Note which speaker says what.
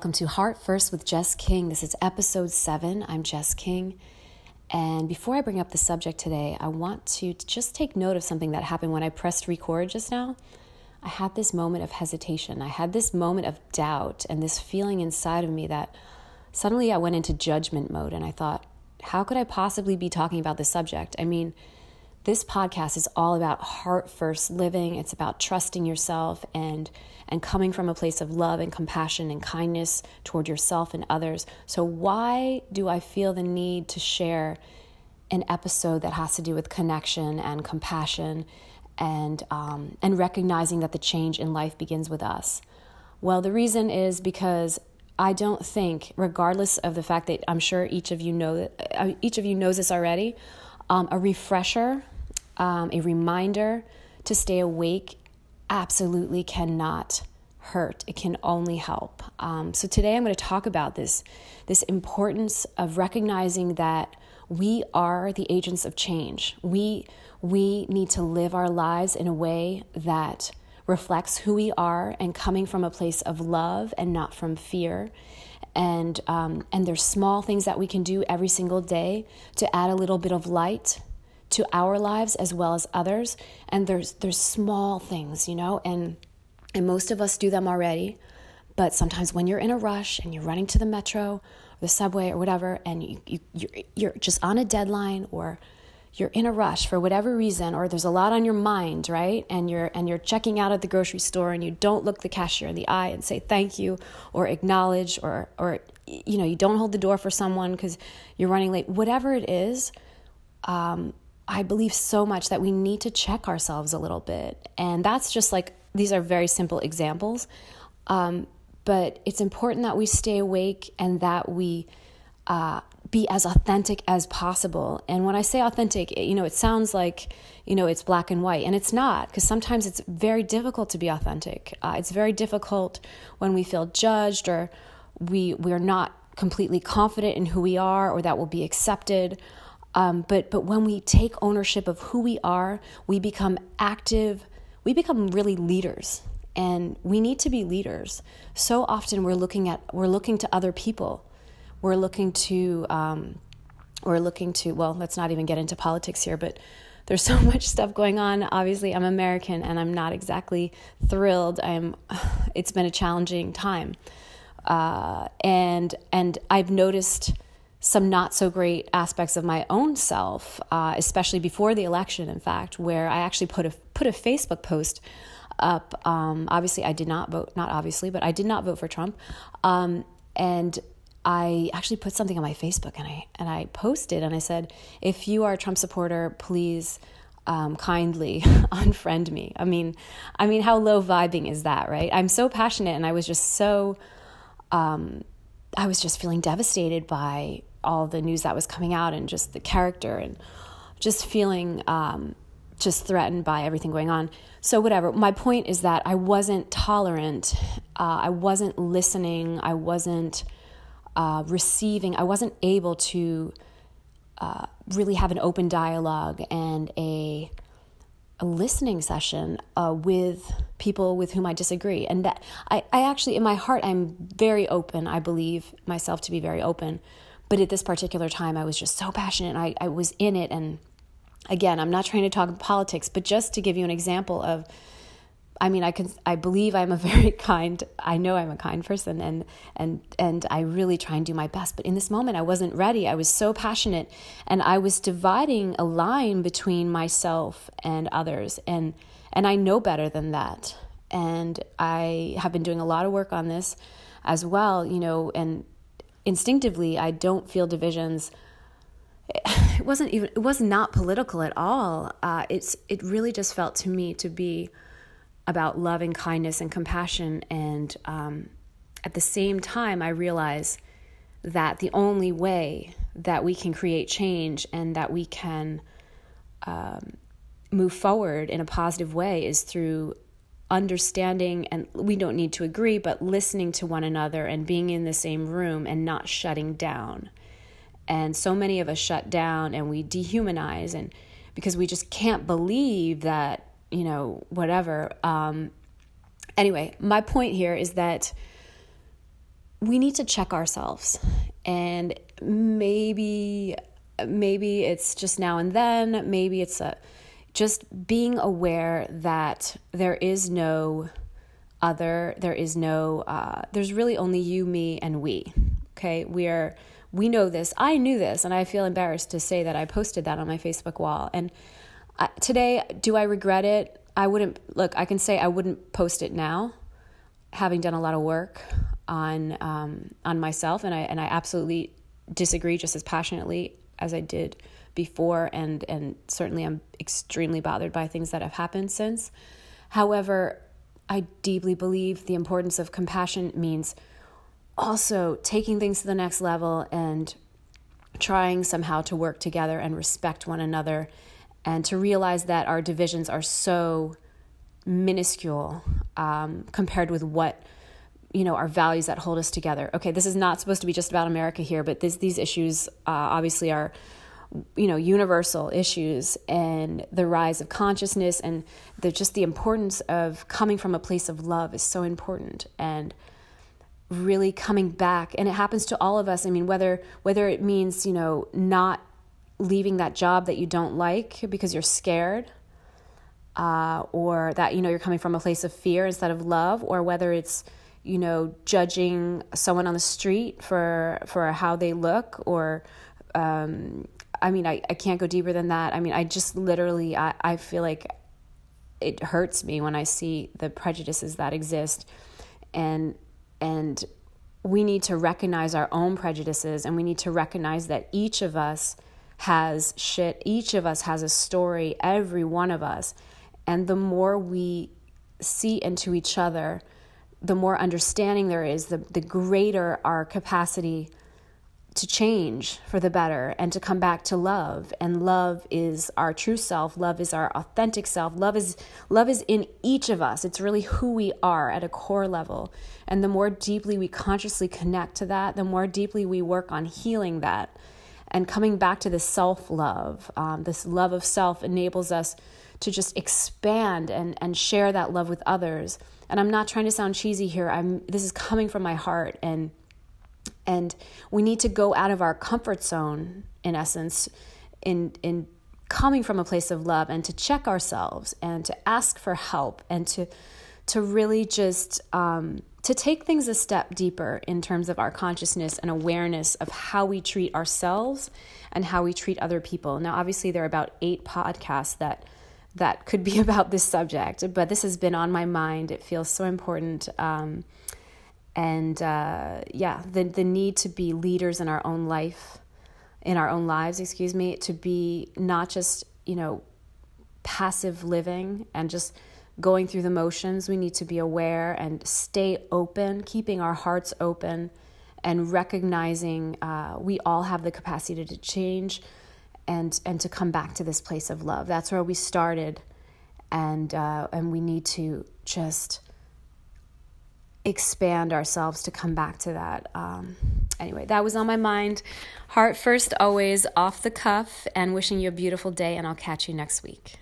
Speaker 1: Welcome to Heart First with Jess King. This is episode seven. I'm Jess King. And before I bring up the subject today, I want to just take note of something that happened when I pressed record just now. I had this moment of hesitation. I had this moment of doubt and this feeling inside of me that suddenly I went into judgment mode and I thought, how could I possibly be talking about this subject? I mean, this podcast is all about heart first living. It's about trusting yourself and and coming from a place of love and compassion and kindness toward yourself and others. So why do I feel the need to share an episode that has to do with connection and compassion and um, and recognizing that the change in life begins with us? Well, the reason is because I don't think, regardless of the fact that I'm sure each of you know uh, each of you knows this already, um, a refresher um, a reminder to stay awake absolutely cannot hurt. It can only help. Um, so today I'm going to talk about this this importance of recognizing that we are the agents of change. We we need to live our lives in a way that reflects who we are and coming from a place of love and not from fear. And um, and there's small things that we can do every single day to add a little bit of light to our lives as well as others. And there's there's small things you know and and most of us do them already. But sometimes when you're in a rush and you're running to the metro or the subway or whatever and you, you you're, you're just on a deadline or you're in a rush for whatever reason or there's a lot on your mind right? And you're and you're checking out at the grocery store and you don't look the cashier in the eye and say thank you or acknowledge or or you know you don't hold the door for someone because you're running late. Whatever it is um, I believe so much that we need to check ourselves a little bit. And that's just like, these are very simple examples. Um, but it's important that we stay awake and that we uh, be as authentic as possible. And when I say authentic, you know, it sounds like, you know, it's black and white, and it's not, because sometimes it's very difficult to be authentic. Uh, it's very difficult when we feel judged or we we're not completely confident in who we are or that will be accepted. Um, but but when we take ownership of who we are, we become active. We become really leaders, and we need to be leaders. So often we're looking at we're looking to other people. We're looking to um, we're looking to well, let's not even get into politics here, but there's so much stuff going on. Obviously, I'm American, and I'm not exactly thrilled. I'm. It's been a challenging time, uh, and and I've noticed some not so great aspects of my own self, uh, especially before the election. In fact, where I actually put a put a Facebook post up. Um, obviously, I did not vote. Not obviously, but I did not vote for Trump. Um, and I actually put something on my Facebook, and I and I posted, and I said, if you are a Trump supporter, please. Um, kindly unfriend me. I mean, I mean, how low vibing is that, right? I'm so passionate, and I was just so, um, I was just feeling devastated by all the news that was coming out and just the character and just feeling um, just threatened by everything going on. So, whatever. My point is that I wasn't tolerant. Uh, I wasn't listening. I wasn't uh, receiving. I wasn't able to uh, really have an open dialogue and a a listening session uh, with people with whom I disagree. And that I, I actually, in my heart, I'm very open. I believe myself to be very open. But at this particular time, I was just so passionate. I, I was in it. And again, I'm not trying to talk politics, but just to give you an example of, I mean, I can, I believe I'm a very kind, I know I'm a kind person and, and, and I really try and do my best. But in this moment, I wasn't ready. I was so passionate and I was dividing a line between myself and others. And, and I know better than that. And I have been doing a lot of work on this as well, you know, and instinctively I don't feel divisions. It wasn't even it was not political at all. Uh, it's it really just felt to me to be about love and kindness and compassion. And um, at the same time, I realize that the only way that we can create change and that we can um, move forward in a positive way is through understanding and we don't need to agree but listening to one another and being in the same room and not shutting down. And so many of us shut down and we dehumanize and because we just can't believe that you know whatever. Um, anyway my point here is that we need to check ourselves and maybe maybe it's just now and then maybe it's a just being aware that there is no other there is no uh, there's really only you me and we okay? We are we know this. I knew this and i feel embarrassed to say that i posted that on my facebook wall. And I, today do i regret it? I wouldn't look i can say i wouldn't post it now having done a lot of work on um, on myself and i and i absolutely disagree just as passionately as i did before and and certainly I'm extremely bothered by things that have happened since. However, I deeply believe the importance of compassion means also taking things to the next level and trying somehow to work together and respect one another and to realize that our divisions are so minuscule um, compared with what you know our values that hold us together okay this is not supposed to be just about america here but this, these issues uh, obviously are you know universal issues and the rise of consciousness and the just the importance of coming from a place of love is so important and really coming back. And it happens to all of us. I mean whether whether it means you know not leaving that job that you don't like because you're scared uh, or that you know you're coming from a place of fear instead of love or whether it's you know judging someone on the street for for how they look or um, I mean, I, I can't go deeper than that. I mean, I just literally, I, I feel like it hurts me when I see the prejudices that exist. And, and we need to recognize our own prejudices and we need to recognize that each of us has shit. Each of us has a story, every one of us. And the more we see into each other, the more understanding there is, the, the greater our capacity to change for the better and to come back to love. And love is our true self. Love is our authentic self. Love is love is in each of us. It's really who we are at a core level. And the more deeply we consciously connect to that the more deeply we work on healing that. And coming back to this self love um, this love of self enables us to just expand and and share that love with others. And i'm not trying to sound cheesy here. I'm this is coming from my heart. And and we need to go out of our comfort zone in essence in in coming from a place of love and to check ourselves and to ask for help and to to really just um, to take things a step deeper in terms of our consciousness and awareness of how we treat ourselves and how we treat other people. Now, obviously, there are about eight podcasts that that could be about this subject, but this has been on my mind. It feels so important. Um, and uh, yeah, the the need to be leaders in our own life, in our own lives, excuse me, to be not just you know passive living and just going through the motions. We need to be aware and stay open, keeping our hearts open, and recognizing uh, we all have the capacity to change, and and to come back to this place of love. That's where we started, and uh, and we need to just expand ourselves to come back to that. Um, anyway, that was on my mind. Heart first, always off the cuff, and wishing you a beautiful day, and I'll catch you next week.